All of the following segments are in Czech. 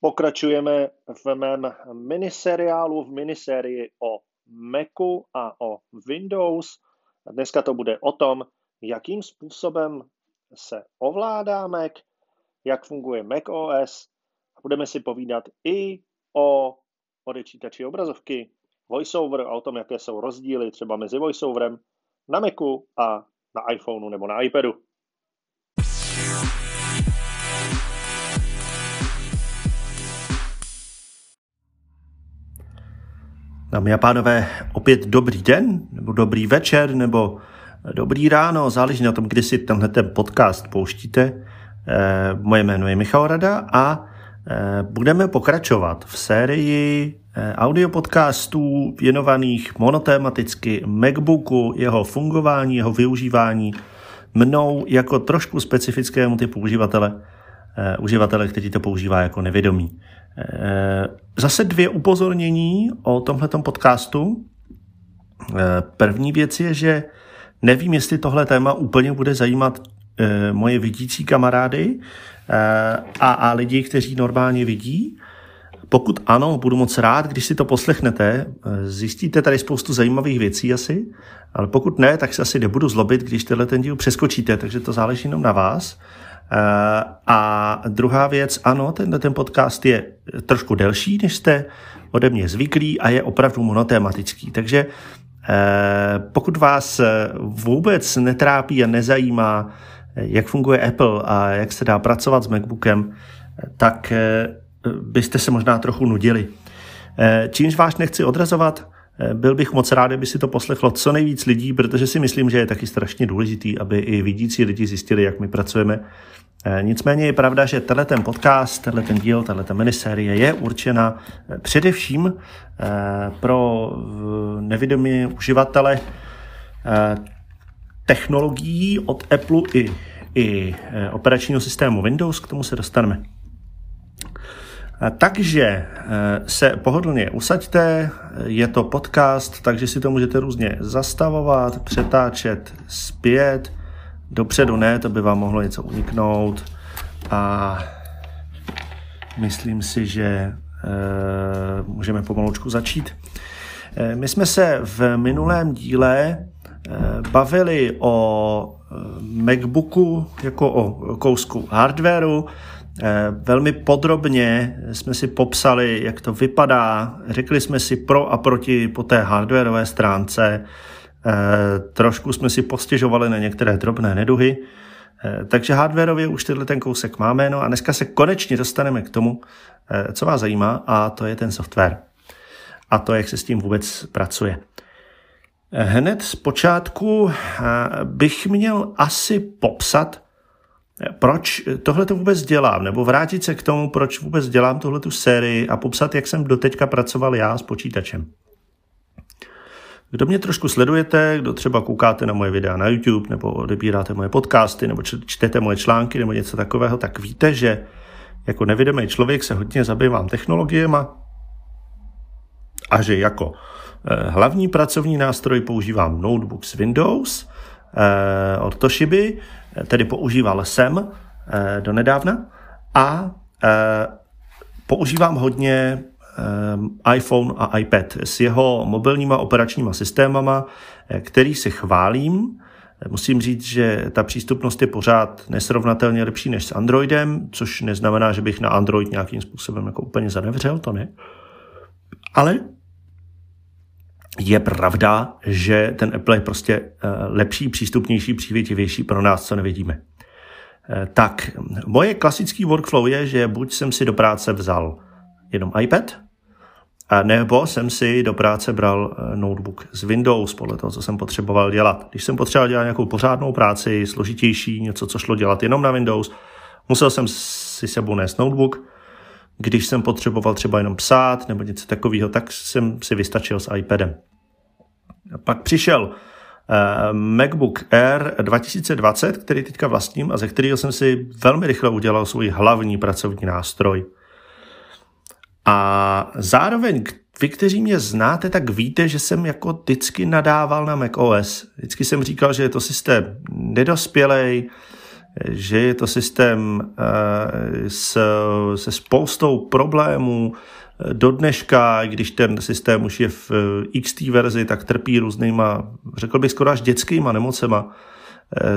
Pokračujeme v mém miniseriálu, v minisérii o Macu a o Windows. Dneska to bude o tom, jakým způsobem se ovládá Mac, jak funguje Mac OS. Budeme si povídat i o odečítači obrazovky, VoiceOver a o tom, jaké jsou rozdíly třeba mezi VoiceOverem na Macu a na iPhoneu nebo na iPadu. Dámy a pánové, opět dobrý den, nebo dobrý večer, nebo dobrý ráno, záleží na tom, kdy si tenhle ten podcast pouštíte. Eh, moje jméno je Michal Rada a eh, budeme pokračovat v sérii eh, audio podcastů věnovaných monotématicky MacBooku, jeho fungování, jeho využívání mnou jako trošku specifickému typu uživatele, uživatele, který to používá jako nevědomý. Eh, zase dvě upozornění o tomhletom podcastu. Eh, první věc je, že nevím, jestli tohle téma úplně bude zajímat eh, moje vidící kamarády a, a lidi, kteří normálně vidí. Pokud ano, budu moc rád, když si to poslechnete. Zjistíte tady spoustu zajímavých věcí asi, ale pokud ne, tak se asi nebudu zlobit, když tenhle ten díl přeskočíte, takže to záleží jenom na vás. Eh, a druhá věc, ano, tenhle ten podcast je trošku delší, než jste ode mě zvyklí a je opravdu monotématický. Takže eh, pokud vás vůbec netrápí a nezajímá, jak funguje Apple a jak se dá pracovat s MacBookem, tak eh, byste se možná trochu nudili. Čímž vás nechci odrazovat, byl bych moc rád, aby si to poslechlo co nejvíc lidí, protože si myslím, že je taky strašně důležitý, aby i vidící lidi zjistili, jak my pracujeme Eh, nicméně je pravda, že tenhle ten podcast, tenhle ten díl, tenhle ten miniserie je určena eh, především eh, pro nevědomí uživatele technologií od Apple i, i operačního systému Windows, k tomu se dostaneme. Takže se pohodlně usaďte, je to podcast, takže si to můžete různě zastavovat, přetáčet zpět, Dopředu ne, to by vám mohlo něco uniknout a myslím si, že e, můžeme pomalučku začít. E, my jsme se v minulém díle bavili o MacBooku jako o kousku hardwareu. Velmi podrobně jsme si popsali, jak to vypadá. Řekli jsme si pro a proti po té hardwareové stránce. Eh, trošku jsme si postěžovali na některé drobné neduhy, eh, takže hardwareově už tenhle ten kousek máme, no a dneska se konečně dostaneme k tomu, eh, co vás zajímá, a to je ten software. A to, jak se s tím vůbec pracuje. Hned z počátku bych měl asi popsat, proč tohle to vůbec dělám, nebo vrátit se k tomu, proč vůbec dělám tohle tu sérii a popsat, jak jsem doteďka pracoval já s počítačem. Kdo mě trošku sledujete, kdo třeba koukáte na moje videa na YouTube, nebo odebíráte moje podcasty, nebo čtete moje články, nebo něco takového, tak víte, že jako nevědomý člověk se hodně zabývám technologiemi a že jako eh, hlavní pracovní nástroj používám notebook s Windows od Toshiby, eh, tedy používal jsem do nedávna a používám hodně iPhone a iPad s jeho mobilníma operačníma systémama, eh, který si chválím. Musím říct, že ta přístupnost je pořád nesrovnatelně lepší než s Androidem, což neznamená, že bych na Android nějakým způsobem jako úplně zanevřel, to ne. Ale je pravda, že ten Apple je prostě eh, lepší, přístupnější, přívětivější pro nás, co nevidíme. Eh, tak, moje klasický workflow je, že buď jsem si do práce vzal jenom iPad, a nebo jsem si do práce bral eh, notebook z Windows, podle toho, co jsem potřeboval dělat. Když jsem potřeboval dělat nějakou pořádnou práci, složitější, něco, co šlo dělat jenom na Windows, musel jsem si sebou nést notebook. Když jsem potřeboval třeba jenom psát nebo něco takového, tak jsem si vystačil s iPadem. Pak přišel uh, MacBook Air 2020, který teďka vlastním a ze kterého jsem si velmi rychle udělal svůj hlavní pracovní nástroj – a zároveň vy, kteří mě znáte, tak víte, že jsem jako vždycky nadával na macOS. Vždycky jsem říkal, že je to systém nedospělej, že je to systém s, se spoustou problémů, do dneška, když ten systém už je v XT verzi, tak trpí různýma, řekl bych skoro až dětskýma nemocema,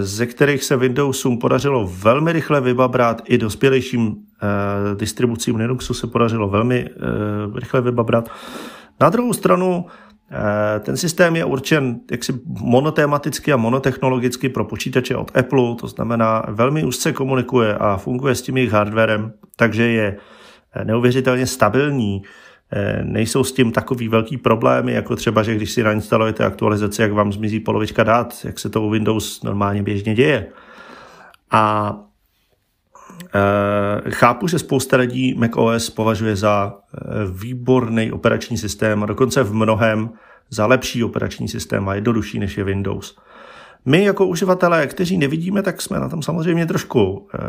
ze kterých se Windowsům podařilo velmi rychle vybabrat, i dospělejším eh, distribucím Linuxu se podařilo velmi eh, rychle vybabrat. Na druhou stranu, eh, ten systém je určen jaksi monotematicky a monotechnologicky pro počítače od Apple, to znamená velmi úzce komunikuje a funguje s tím jejich hardwarem, takže je neuvěřitelně stabilní. Nejsou s tím takový velký problémy, jako třeba, že když si nainstalujete aktualizaci, jak vám zmizí polovička dát, jak se to u Windows normálně běžně děje. A e, chápu, že spousta lidí macOS považuje za e, výborný operační systém a dokonce v mnohem za lepší operační systém a jednodušší než je Windows. My jako uživatelé, kteří nevidíme, tak jsme na tom samozřejmě trošku, e,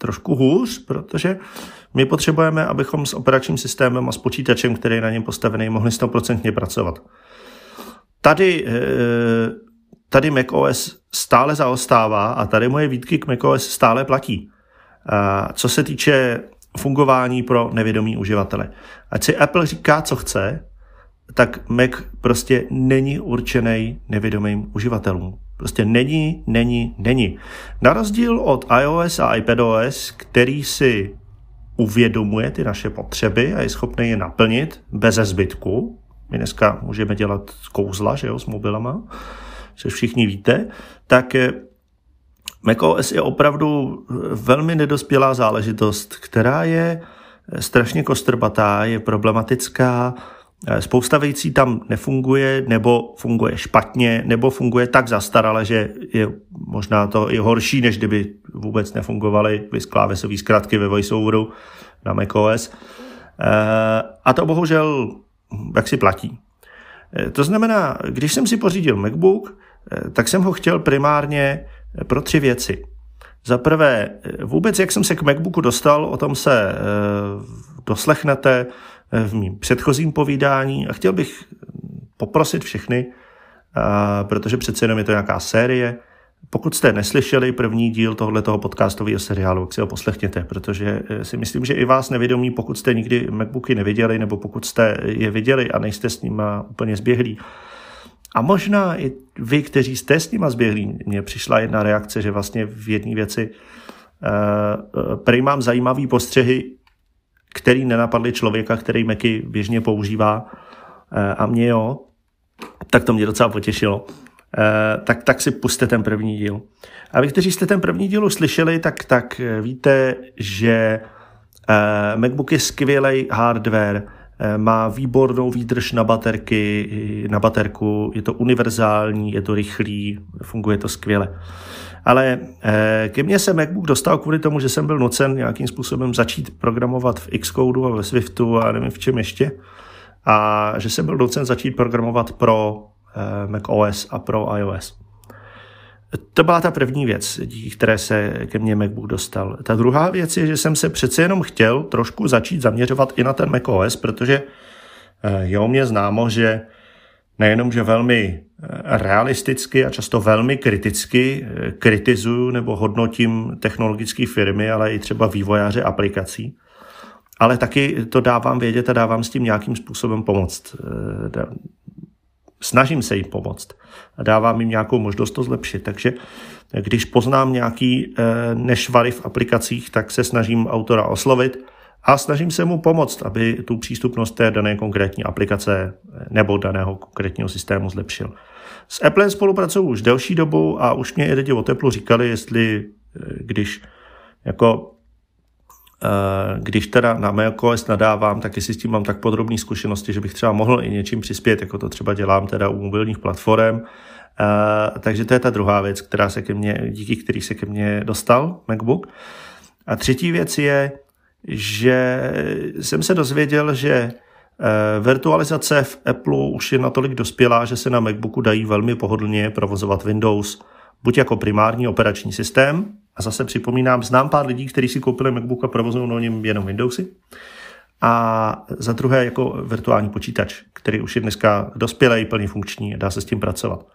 trošku hůř, protože my potřebujeme, abychom s operačním systémem a s počítačem, který je na něm postavený, mohli 100% pracovat. Tady, e, tady macOS stále zaostává a tady moje výtky k macOS stále platí. E, co se týče fungování pro nevědomí uživatele. Ať si Apple říká, co chce, tak Mac prostě není určený nevědomým uživatelům. Prostě není, není, není. Na rozdíl od iOS a iPadOS, který si uvědomuje ty naše potřeby a je schopný je naplnit bez zbytku. My dneska můžeme dělat kouzla že jo, s mobilama, což všichni víte, tak eh, macOS je opravdu velmi nedospělá záležitost, která je strašně kostrbatá, je problematická, Eh, spousta věcí tam nefunguje, nebo funguje špatně, nebo funguje tak zastarale, že je možná to i horší, než kdyby vůbec nefungovaly klávesové zkratky ve VoiceOveru na macOS. Eh, a to bohužel jak si platí. Eh, to znamená, když jsem si pořídil MacBook, tak jsem ho chtěl primárně pro tři věci. Za prvé, vůbec jak jsem se k MacBooku dostal, o tom se doslechnete v mým předchozím povídání a chtěl bych poprosit všechny, protože přece jenom je to nějaká série, pokud jste neslyšeli první díl tohoto podcastového seriálu, tak si ho poslechněte, protože e, si myslím, že i vás nevědomí, pokud jste nikdy MacBooky neviděli, nebo pokud jste je viděli a nejste s nima úplně zběhlí. A možná i vy, kteří jste s nima zběhlí, mně přišla jedna reakce, že vlastně v jedné věci uh, prej mám zajímavý postřehy který nenapadly člověka, který Macy běžně používá eh, a mě jo, tak to mě docela potěšilo. Eh, tak, tak si puste ten první díl. A vy, kteří jste ten první díl slyšeli, tak, tak eh, víte, že MacBook je skvělý hardware, má výbornou výdrž na baterky, na baterku, je to univerzální, je to rychlý, funguje to skvěle. Ale eh, ke mně se MacBook dostal kvůli tomu, že jsem byl nucen nějakým způsobem začít programovat v Xcode a ve Swiftu a nevím v čem ještě. A že jsem byl nucen začít programovat pro eh, Mac OS a pro iOS. To byla ta první věc, díky které se ke mně MacBook dostal. Ta druhá věc je, že jsem se přece jenom chtěl trošku začít zaměřovat i na ten Mac OS, protože eh, je o mě známo, že nejenom, že velmi realisticky a často velmi kriticky eh, kritizuju nebo hodnotím technologické firmy, ale i třeba vývojáře aplikací. Ale taky to dávám vědět a dávám s tím nějakým způsobem pomoct. Eh, snažím se jim pomoct a dávám jim nějakou možnost to zlepšit. Takže když poznám nějaký eh, nešvary v aplikacích, tak se snažím autora oslovit a snažím se mu pomoct, aby tu přístupnost té dané konkrétní aplikace nebo daného konkrétního systému zlepšil. S Applem spolupracuju už delší dobu a už mě i lidi o teplu říkali, jestli eh, když jako eh, když teda na macOS nadávám, tak jestli s tím mám tak podrobné zkušenosti, že bych třeba mohl i něčím přispět, jako to třeba dělám teda u mobilních platform. Takže to je ta druhá věc, která se ke mně, díky který se ke mně dostal MacBook. A třetí věc je, že jsem se dozvěděl, že Eh, virtualizace v Apple už je natolik dospělá, že se na MacBooku dají velmi pohodlně provozovat Windows, buď jako primární operační systém, a zase připomínám, znám pár lidí, kteří si koupili MacBook a provozují na něm jenom Windowsy, a za druhé jako virtuální počítač, který už je dneska dospělý, plně funkční a dá se s tím pracovat.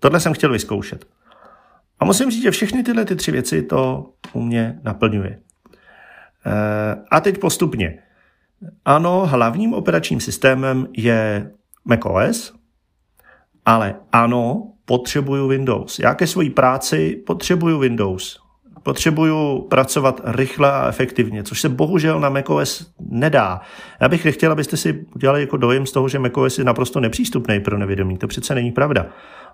Tohle jsem chtěl vyzkoušet. A musím říct, že všechny tyhle ty tři věci to u mě naplňuje. A teď postupně. Ano, hlavním operačním systémem je macOS, ale ano, potřebuju Windows. Já ke své práci potřebuju Windows. Potřebuju pracovat rychle a efektivně, což se bohužel na macOS nedá. Já bych nechtěl, abyste si udělali jako dojem z toho, že macOS je naprosto nepřístupný pro nevědomí. To přece není pravda.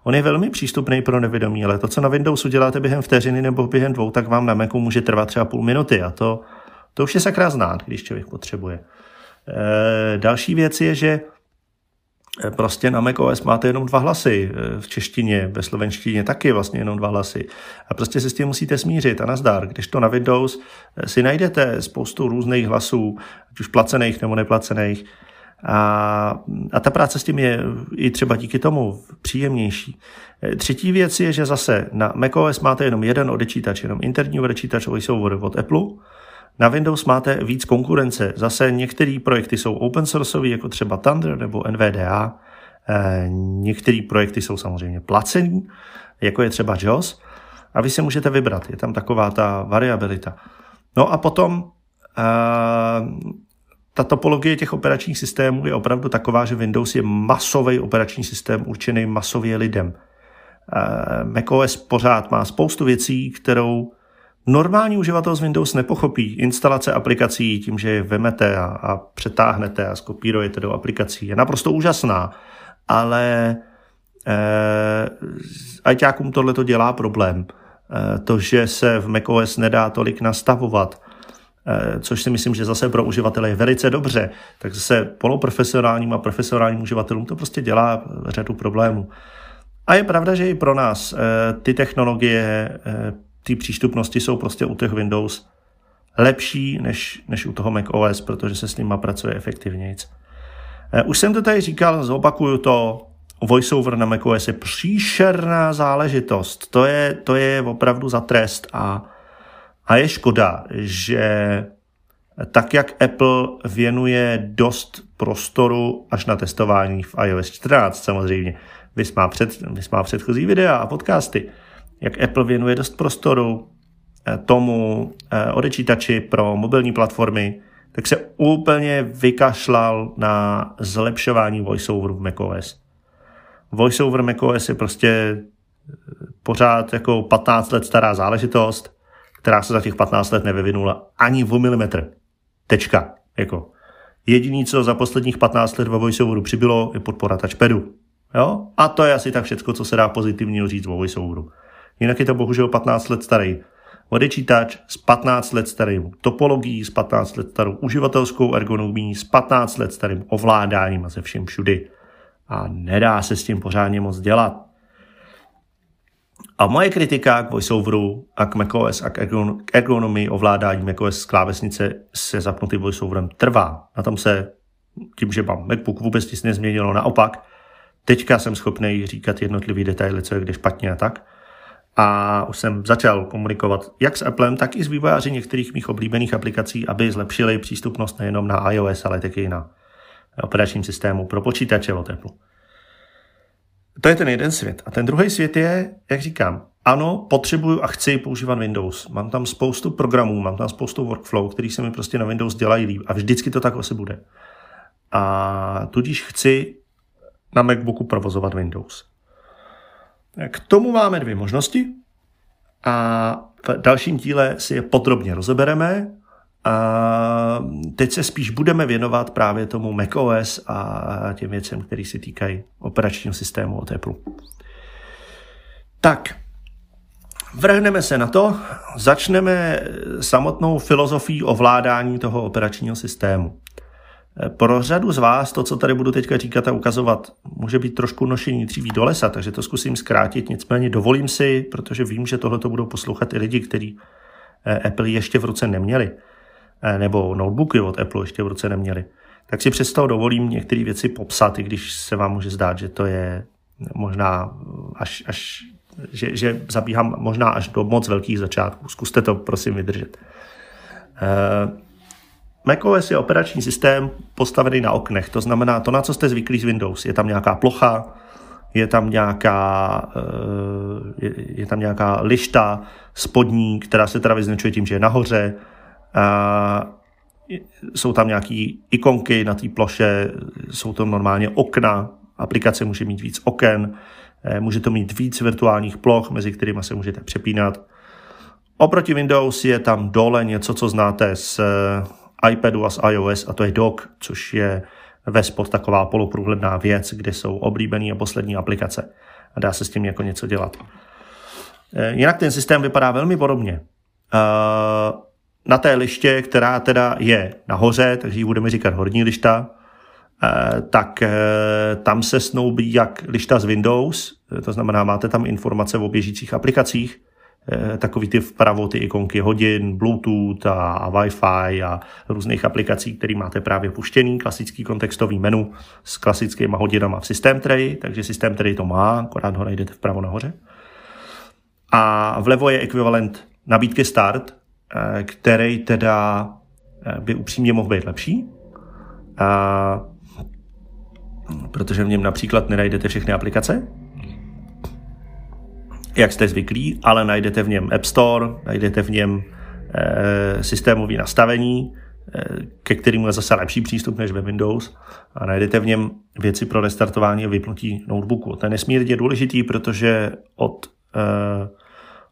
On je velmi přístupný pro nevědomí, ale to, co na Windowsu děláte během vteřiny nebo během dvou, tak vám na Macu může trvat třeba půl minuty a to, to už je sakra znát, když člověk potřebuje. E, další věc je, že Eh, prostě na macOS máte jenom dva hlasy, eh, v češtině, ve slovenštině taky vlastně jenom dva hlasy. A prostě se s tím musíte smířit a nazdar. Když to na Windows eh, si najdete spoustu různých hlasů, ať už placených nebo neplacených, a, a ta práce s tím je i třeba díky tomu příjemnější. Třetí věc je, že zase na macOS máte jenom jeden odečítač, jenom interní odečítač VoiceOver od Apple, na Windows máte víc konkurence. Zase některé projekty jsou open sourceové, jako třeba Thunder nebo NVDA. Eh, některé projekty jsou samozřejmě placený, jako je třeba JAWS. A vy si můžete vybrat, je tam taková ta variabilita. No a potom eh, ta topologie těch operačních systémů je opravdu taková, že Windows je masový operační systém určený masově lidem. Eh, macOS pořád má spoustu věcí, kterou Normální uživatel z Windows nepochopí instalace aplikací tím, že je vemete a, a přetáhnete a skopírujete do aplikací. Je naprosto úžasná, ale eh, ajťákům tohle to dělá problém. Eh, to, že se v macOS nedá tolik nastavovat, eh, což si myslím, že zase pro uživatele je velice dobře, tak zase poloprofesionálním a profesionálním uživatelům to prostě dělá řadu problémů. A je pravda, že i pro nás eh, ty technologie eh, ty přístupnosti jsou prostě u těch Windows lepší než, než u toho Mac OS, protože se s nima pracuje efektivněji. Eh, už jsem to tady říkal, zopakuju to, voiceover na macOS je příšerná záležitost. To je, to je opravdu za trest a, a je škoda, že tak jak Apple věnuje dost prostoru až na testování v iOS 14 samozřejmě, vys má, před, vys má předchozí videa a podcasty, jak Apple věnuje dost prostoru eh, tomu eh, odečítači pro mobilní platformy, tak se úplně vykašlal na zlepšování voiceoveru v macOS. Voiceover macOS je prostě eh, pořád jako 15 let stará záležitost, která se za těch 15 let nevyvinula ani o milimetr. Tečka. Jako. Jediný, co za posledních 15 let ve voiceoveru přibylo, je podpora touchpadu. Jo? A to je asi tak všechno, co se dá pozitivního říct o voiceoveru. Jinak je to bohužel 15 let starý. Odečítač s 15 let starým topologií, s 15 let starou uživatelskou ergonomií, s 15 let starým ovládáním a se vším všudy. A nedá se s tím pořádně moc dělat. A moje kritika k VoiceOveru a k macOS a k ergonomii ovládání macOS z klávesnice se zapnutý VoiceOverem trvá. Na tom se tím, že mám MacBook, vůbec nic nezměnilo. Naopak, teďka jsem schopný říkat jednotlivý detaily, co je kde špatně a tak a už jsem začal komunikovat jak s Applem, tak i s vývojáři některých mých oblíbených aplikací, aby zlepšili přístupnost nejenom na iOS, ale taky na operačním systému pro počítače od Apple. To je ten jeden svět. A ten druhý svět je, jak říkám, ano, potřebuju a chci používat Windows. Mám tam spoustu programů, mám tam spoustu workflow, který se mi prostě na Windows dělají líp a vždycky to tak asi bude. A tudíž chci na MacBooku provozovat Windows. K tomu máme dvě možnosti a v dalším díle si je podrobně rozebereme. A teď se spíš budeme věnovat právě tomu macOS a těm věcem, které se týkají operačního systému od Apple. Tak, vrhneme se na to, začneme samotnou filozofií ovládání toho operačního systému. Pro řadu z vás to, co tady budu teďka říkat a ukazovat, může být trošku nošení dříví do lesa, takže to zkusím zkrátit, nicméně dovolím si, protože vím, že tohle budou poslouchat i lidi, kteří eh, Apple ještě v ruce neměli, eh, nebo notebooky od Apple ještě v ruce neměli. Tak si přesto dovolím některé věci popsat, i když se vám může zdát, že to je možná až, až že, že zabíhám možná až do moc velkých začátků. Zkuste to prosím vydržet. Uh, macOS je operační systém postavený na oknech, to znamená to, na co jste zvyklí z Windows. Je tam nějaká plocha, je tam nějaká, je, je tam nějaká lišta spodní, která se teda vyznačuje tím, že je nahoře. Jsou tam nějaké ikonky na té ploše, jsou to normálně okna, aplikace může mít víc oken, eh, může to mít víc virtuálních ploch, mezi kterými se můžete přepínat. Oproti Windows je tam dole něco, co znáte z eh, iPadu a z iOS, a to je Dock, což je ve spod taková poloprůhledná věc, kde jsou oblíbené a poslední aplikace. A dá se s tím jako něco dělat. Eh, jinak ten systém vypadá velmi podobně. Na té liště, která teda je nahoře, takže ji budeme říkat horní lišta, Eh, tak eh, tam se snoubí jak lišta z Windows, eh, to znamená, máte tam informace o běžících aplikacích, takový ty vpravo ty ikonky hodin, Bluetooth a, a Wi-Fi a různých aplikací, které máte právě puštěný, klasický kontextový menu s klasickými hodinama v systém tray, takže systém tray to má, akorát ho najdete vpravo nahoře. A vlevo je ekvivalent nabídky Start, který teda by upřímně mohl být lepší. A protože v něm například nenajdete všechny aplikace, jak jste zvyklí, ale najdete v něm App Store, najdete v něm e, systémové nastavení, e, ke kterému je zase lepší přístup než ve Windows a najdete v něm věci pro restartování a vypnutí notebooku. To je nesmírně důležitý, protože od, e,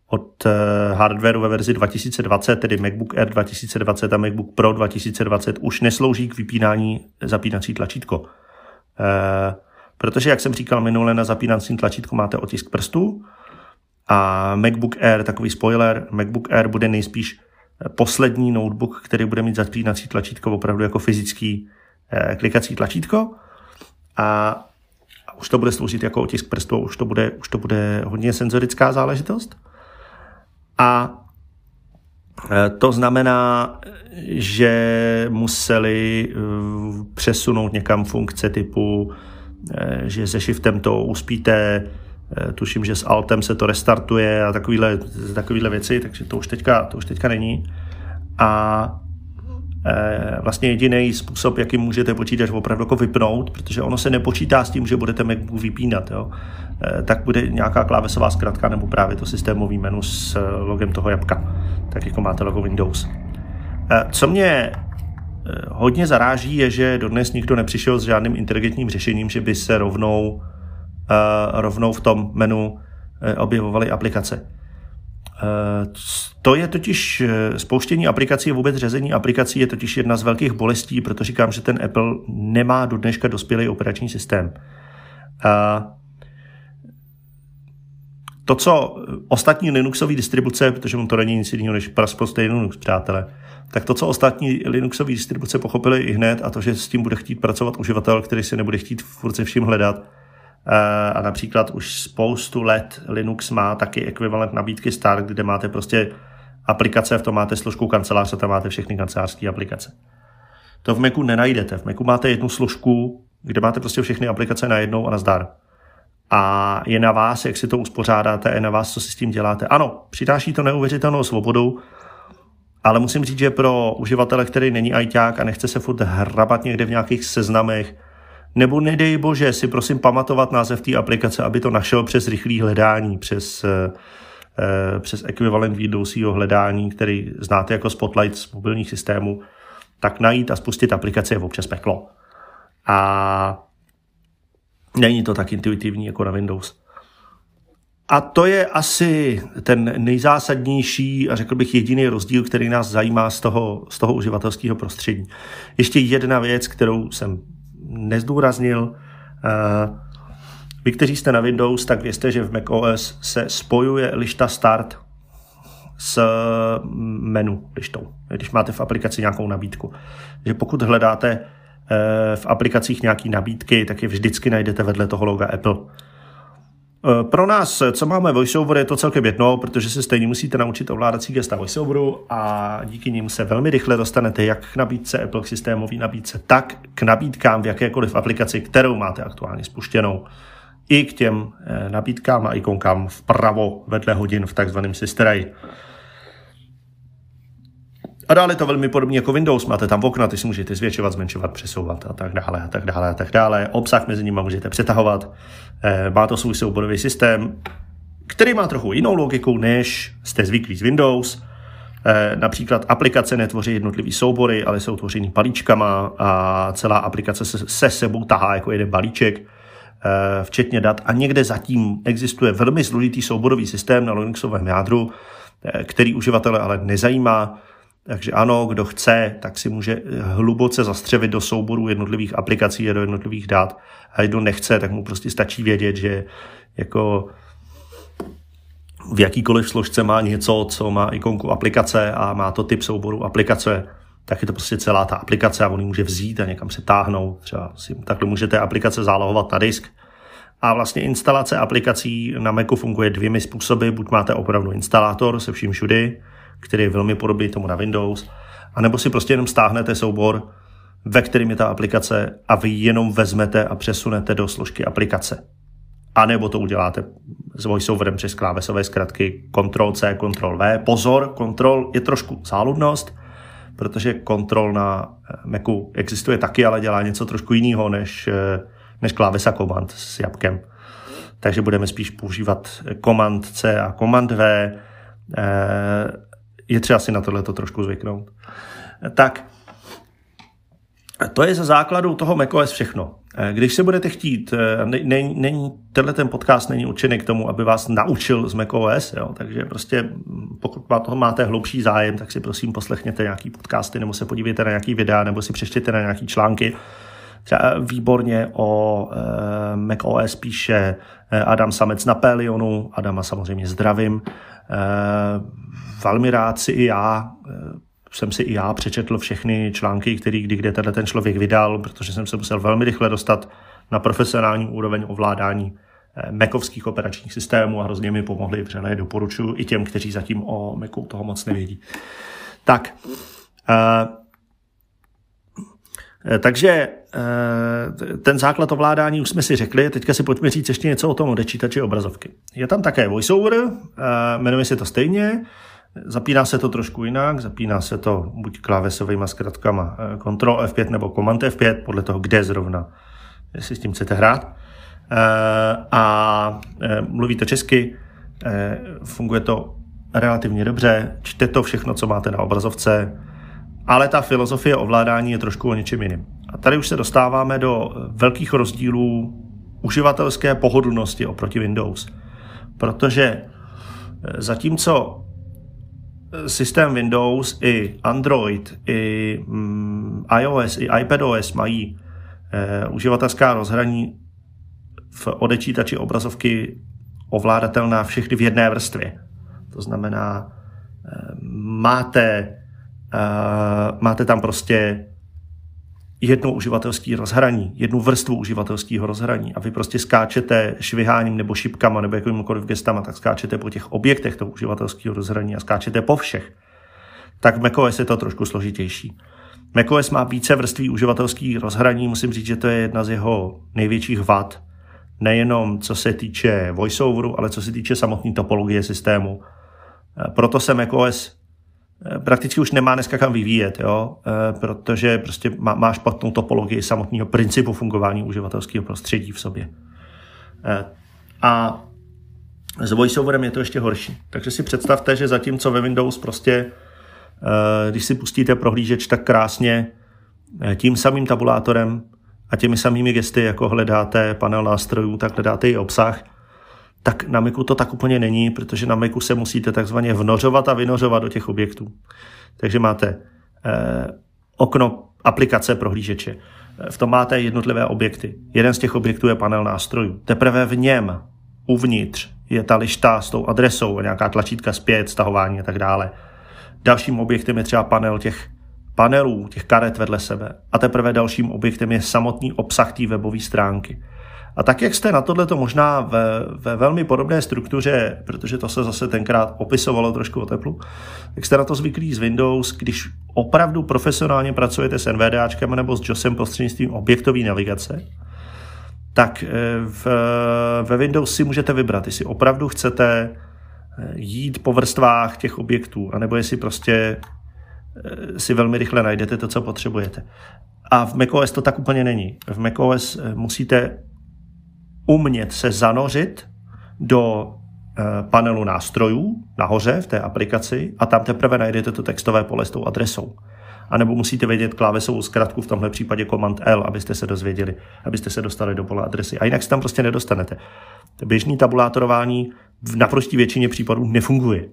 od hardwareu ve verzi 2020, tedy MacBook Air 2020 a MacBook Pro 2020 už neslouží k vypínání zapínací tlačítko. Eh, protože, jak jsem říkal minule, na zapínacím tlačítku máte otisk prstů a MacBook Air, takový spoiler, MacBook Air bude nejspíš eh, poslední notebook, který bude mít zapínací tlačítko opravdu jako fyzický eh, klikací tlačítko a už to bude sloužit jako otisk prstů, už to bude, už to bude hodně senzorická záležitost. A to znamená, že museli eh, přesunout někam funkce typu, eh, že se shiftem to uspíte, eh, tuším, že s altem se to restartuje a takovýhle, takovýhle věci, takže to už teďka, to už teďka není. A vlastně jediný způsob, jakým můžete počítač opravdu jako vypnout, protože ono se nepočítá s tím, že budete MacBook vypínat, jo, tak bude nějaká klávesová zkratka nebo právě to systémový menu s logem toho jabka, tak jako máte logo Windows. Eh, co mě eh, hodně zaráží, je, že dodnes nikdo nepřišel s žádným inteligentním řešením, že by se rovnou, eh, rovnou v tom menu objevovaly aplikace. To je totiž spouštění aplikací a vůbec řezení aplikací je totiž jedna z velkých bolestí, proto říkám, že ten Apple nemá do dneška dospělý operační systém. To, co ostatní Linuxové distribuce, protože on to není nic jiného než prasprostý Linux, přátelé, tak to, co ostatní Linuxové distribuce pochopili i hned, a to, že s tím bude chtít pracovat uživatel, který se nebude chtít furt se vším hledat, eh, a například už spoustu let Linux má taky ekvivalent nabídky Start, kde máte prostě aplikace, v tom máte složku kanceláře, tam máte všechny kancelářské aplikace. To v Macu nenajdete. V Macu máte jednu složku, kde máte prostě všechny aplikace najednou a nazdar. A je na vás, jak si to uspořádáte, je na vás, co si s tím děláte. Ano, přináší to neuvěřitelnou svobodu, ale musím říct, že pro uživatele, který není ajťák a nechce se furt hrabat někde v nějakých seznamech, nebo nedej bože si prosím pamatovat název té aplikace, aby to našel přes rychlé hledání, přes, eh, eh, přes ekvivalent Windowsího hledání, který znáte jako Spotlight z mobilních systémů, tak najít a spustit aplikaci je občas peklo. A není to tak intuitivní jako na Windows. A to je asi ten nejzásadnější a řekl bych jediný rozdíl, který nás zajímá z toho, z toho uživatelského prostředí. Ještě jedna věc, kterou jsem nezdůraznil. Eh, vy, kteří jste na Windows, tak vězte, že v macOS se spojuje lišta Start s menu lištou, když máte v aplikaci nějakou nabídku. Že pokud hledáte eh, v aplikacích nějaké nabídky, tak je vždycky najdete vedle toho loga Apple. Eh, pro nás, co máme VoiceOver, je to celkem jedno, protože se stejně musíte naučit ovládací gesta VoiceOveru a díky nim se velmi rychle dostanete jak k nabídce Apple k systémový nabídce, tak k nabídkám v jakékoliv aplikaci, kterou máte aktuálně spuštěnou. I k těm eh, nabídkám a ikonkám vpravo vedle hodin v takzvaném Sisteray. A dále to velmi podobně jako Windows. Máte tam okna, ty si můžete zvětšovat, zmenšovat, přesouvat a tak dále, a tak dále, a tak dále. Obsah mezi nimi můžete přetahovat. Eh, má to svůj souborový systém, který má trochu jinou logiku, než jste zvyklí z Windows. Eh, například aplikace netvoří jednotlivý soubory, ale jsou tvořeny balíčkama a celá aplikace se, se sebou tahá jako jeden balíček, eh, včetně dat. A někde zatím existuje velmi složitý souborový systém na Linuxovém jádru, který uživatele ale nezajímá. Takže ano, kdo chce, tak si může hluboce zastřevit do souboru jednotlivých aplikací a do jednotlivých dat. A kdo nechce, tak mu prostě stačí vědět, že jako v jakýkoliv složce má něco, co má ikonku aplikace a má to typ souboru aplikace, tak je to prostě celá ta aplikace a on ji může vzít a někam se táhnout. Třeba si takhle můžete aplikace zálohovat na disk. A vlastně instalace aplikací na Macu funguje dvěmi způsoby. Buď máte opravdu instalátor se vším všudy, který je velmi podobný tomu na Windows, anebo si prostě jenom stáhnete soubor, ve kterým je ta aplikace a vy jenom vezmete a přesunete do složky aplikace. A nebo to uděláte s voiceoverem přes klávesové zkratky Ctrl-C, Ctrl-V. Pozor, Ctrl je trošku záludnost, protože Ctrl na eh, Macu existuje taky, ale dělá něco trošku jiného než, eh, než klávesa Command s jabkem. Takže budeme spíš používat Command C a Command V. Eh, je třeba si na tohle to trošku zvyknout. Tak, to je za základu toho macOS všechno. Když se budete chtít, není, není, tenhle ten podcast není určený k tomu, aby vás naučil z macOS, jo, takže prostě pokud toho máte hlubší zájem, tak si prosím poslechněte nějaký podcasty, nebo se podívejte na nějaký videa, nebo si přečtěte na nějaký články. Třeba výborně o eh, macOS píše eh, Adam Samec na Pelionu, Adama samozřejmě zdravím. Eh, velmi rád si i já eh, jsem si i já přečetl všechny články, který kdy kde tenhle ten člověk vydal, protože jsem se musel velmi rychle dostat na profesionální úroveň ovládání eh, Macovských operačních systémů a hrozně mi pomohli, protože doporučuji i těm, kteří zatím o Macu toho moc nevědí. Tak, takže ten základ ovládání už jsme si řekli, teďka si pojďme říct ještě něco o tom odečítači obrazovky. Je tam také voiceover, jmenuje se to stejně, Zapíná se to trošku jinak, zapíná se to buď klávesovými zkratkama eh, Ctrl F5 nebo Command F5, podle toho, kde zrovna, jestli s tím chcete hrát. Eh, a eh, mluvíte česky, funguje to relativně dobře, čte to všechno, co máte na obrazovce, ale ta filozofie ovládání je trošku o něčem jiném. A tady už se dostáváme do velkých rozdílů uživatelské pohodlnosti oproti Windows. Protože zatímco systém Windows i Android, i mm, iOS, i iPadOS mají e, uživatelská rozhraní v odečítači obrazovky ovládatelná všechny v jedné vrstvě. To znamená, máte, máte tam prostě jedno uživatelský rozhraní, jednu vrstvu uživatelského rozhraní a vy prostě skáčete šviháním nebo šipkama nebo jakýmkoliv gestama, tak skáčete po těch objektech toho uživatelského rozhraní a skáčete po všech. Tak v macOS je to trošku složitější. macOS má více vrství uživatelských rozhraní, musím říct, že to je jedna z jeho největších vad. Nejenom co se týče voiceoveru, ale co se týče samotné topologie systému. Proto se macOS prakticky už nemá dneska kam vyvíjet, jo? Eh, protože prostě má, má špatnou topologii samotného principu fungování uživatelského prostředí v sobě. Eh, a s voiceoverem je to ještě horší. Takže si představte, že zatímco ve Windows prostě, když si pustíte prohlížeč tak krásně tím samým tabulátorem a těmi samými gesty, jako hledáte panel nástrojů, tak hledáte i obsah, tak na Macu to tak úplně není, protože na Macu se musíte takzvaně vnořovat a vynořovat do těch objektů. Takže máte eh, okno aplikace prohlížeče. V tom máte jednotlivé objekty. Jeden z těch objektů je panel nástrojů. Teprve v něm, uvnitř, je ta lišta s tou adresou, nějaká tlačítka zpět, stahování a tak dále. Dalším objektem je třeba panel těch panelů, těch karet vedle sebe. A teprve dalším objektem je samotný obsah té webové stránky. A tak, jak jste na tohle to možná ve, ve velmi podobné struktuře, protože to se zase tenkrát opisovalo trošku o teplu, jak jste na to zvyklí z Windows, když opravdu profesionálně pracujete s NVDAčkem nebo s JOSem prostřednictvím objektové navigace, tak eh, v, ve Windows si můžete vybrat, jestli opravdu chcete eh, jít po vrstvách těch objektů, anebo jestli prostě si velmi rychle najdete to, co potřebujete. A v macOS to tak úplně není. V macOS musíte umět se zanořit do panelu nástrojů nahoře v té aplikaci a tam teprve najdete to textové pole s tou adresou anebo musíte vědět klávesovou zkratku, v tomhle případě Command L, abyste se dozvěděli, abyste se dostali do pole adresy. A jinak se tam prostě nedostanete. Běžný tabulátorování v naprostí většině případů nefunguje.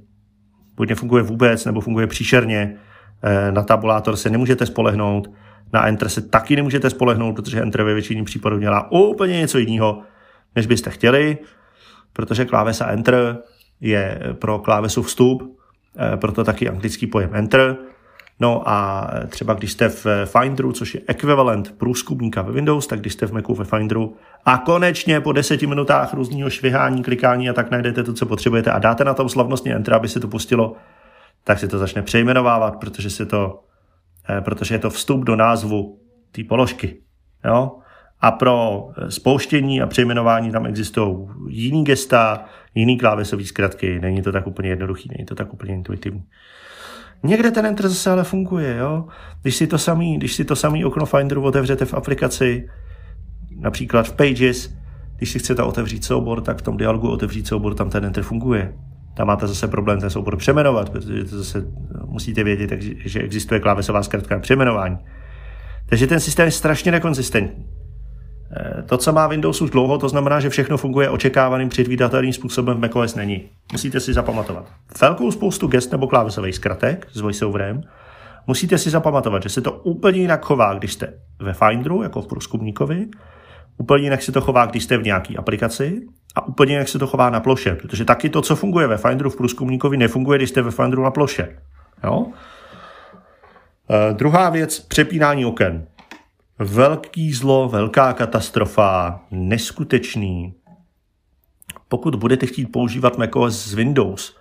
Buď nefunguje vůbec, nebo funguje příšerně. Eh, na tabulátor se nemůžete spolehnout, na Enter se taky nemůžete spolehnout, protože Enter ve většině případů dělá úplně něco jiného, než byste chtěli, protože klávesa Enter je pro klávesu vstup, eh, proto taky anglický pojem Enter, No a třeba když jste v Finderu, což je ekvivalent průzkumníka ve Windows, tak když jste v Macu ve Finderu a konečně po deseti minutách různého švihání, klikání a tak najdete to, co potřebujete a dáte na tom slavnostně Enter, aby se to pustilo, tak se to začne přejmenovávat, protože, se to, eh, protože je to vstup do názvu té položky. Jo? A pro spouštění a přejmenování tam existují jiný gesta, jiný klávesový zkratky. Není to tak úplně jednoduchý, není to tak úplně intuitivní. Někde ten enter zase ale funguje, jo. Když si to samý, když si to samý okno Finderu otevřete v aplikaci, například v Pages, když si chcete otevřít soubor, tak v tom dialogu otevřít soubor, tam ten enter funguje. Tam máte zase problém ten soubor přeměnovat, protože to zase musíte vědět, že existuje klávesová zkratka přeměnování. Takže ten systém je strašně nekonzistentní. Eh, to, co má Windows už dlouho, to znamená, že všechno funguje očekávaným předvídatelným způsobem v macOS není. Musíte si zapamatovat. Velkou spoustu gest nebo klávesových zkratek s voiceoverem musíte si zapamatovat, že se to úplně jinak chová, když jste ve Finderu, jako v průzkumníkovi, úplně jinak se to chová, když jste v nějaké aplikaci a úplně jinak se to chová na ploše, protože taky to, co funguje ve Finderu v průzkumníkovi, nefunguje, když jste ve Finderu na ploše. Jo? Uh, druhá věc, přepínání oken. Velký zlo, velká katastrofa, neskutečný. Pokud budete chtít používat macOS z Windows,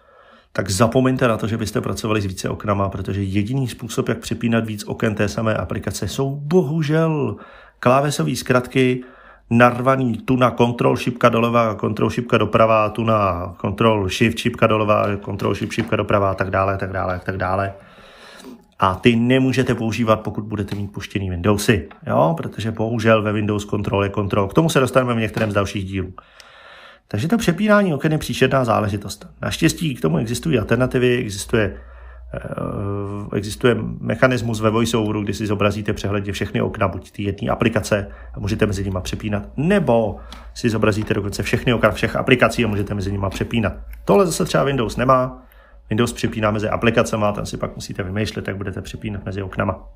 tak zapomeňte na to, že byste pracovali s více oknama, protože jediný způsob, jak přepínat víc oken té samé aplikace, jsou bohužel klávesové zkratky narvaný tu na Control šipka doleva, Control šipka doprava, tu na Control Shift šipka doleva, Control Shift šipka doprava a tak dále, tak dále, tak dále a ty nemůžete používat, pokud budete mít puštěný Windowsy, jo? protože bohužel ve Windows Control je kontrol. K tomu se dostaneme v některém z dalších dílů. Takže to přepínání oken je příšerná záležitost. Naštěstí k tomu existují alternativy, existuje, uh, existuje mechanismus ve VoiceOveru, kdy si zobrazíte přehledně všechny okna, buď ty jedné aplikace a můžete mezi nimi přepínat, nebo si zobrazíte dokonce všechny okna všech aplikací a můžete mezi nimi přepínat. Tohle zase třeba Windows nemá, Windows připíná mezi aplikacemi, tam si pak musíte vymýšlet, jak budete připínat mezi oknama.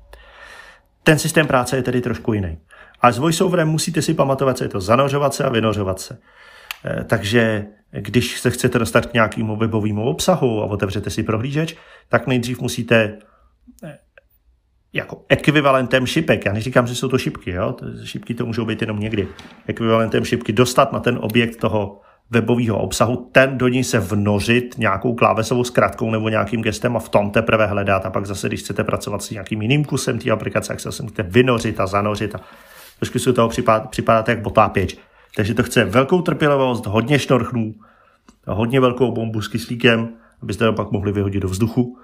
Ten systém práce je tedy trošku jiný. A s voiceoverem musíte si pamatovat, co je to zanořovat se a vynořovat se. Eh, takže když se chcete dostat k nějakému webovému obsahu a otevřete si prohlížeč, tak nejdřív musíte eh, jako ekvivalentem šipek, já neříkám, že jsou to šipky, jo? šipky to můžou být jenom někdy, ekvivalentem šipky dostat na ten objekt toho webového obsahu, ten do ní se vnořit nějakou klávesovou zkratkou nebo nějakým gestem a v tom teprve hledat a pak zase, když chcete pracovat s nějakým jiným kusem té aplikace, jak se zase můžete vynořit a zanořit a trošku si toho připadat, připadat jak botápěč. Takže to chce velkou trpělivost, hodně šnorchnů, hodně velkou bombu s kyslíkem, abyste to pak mohli vyhodit do vzduchu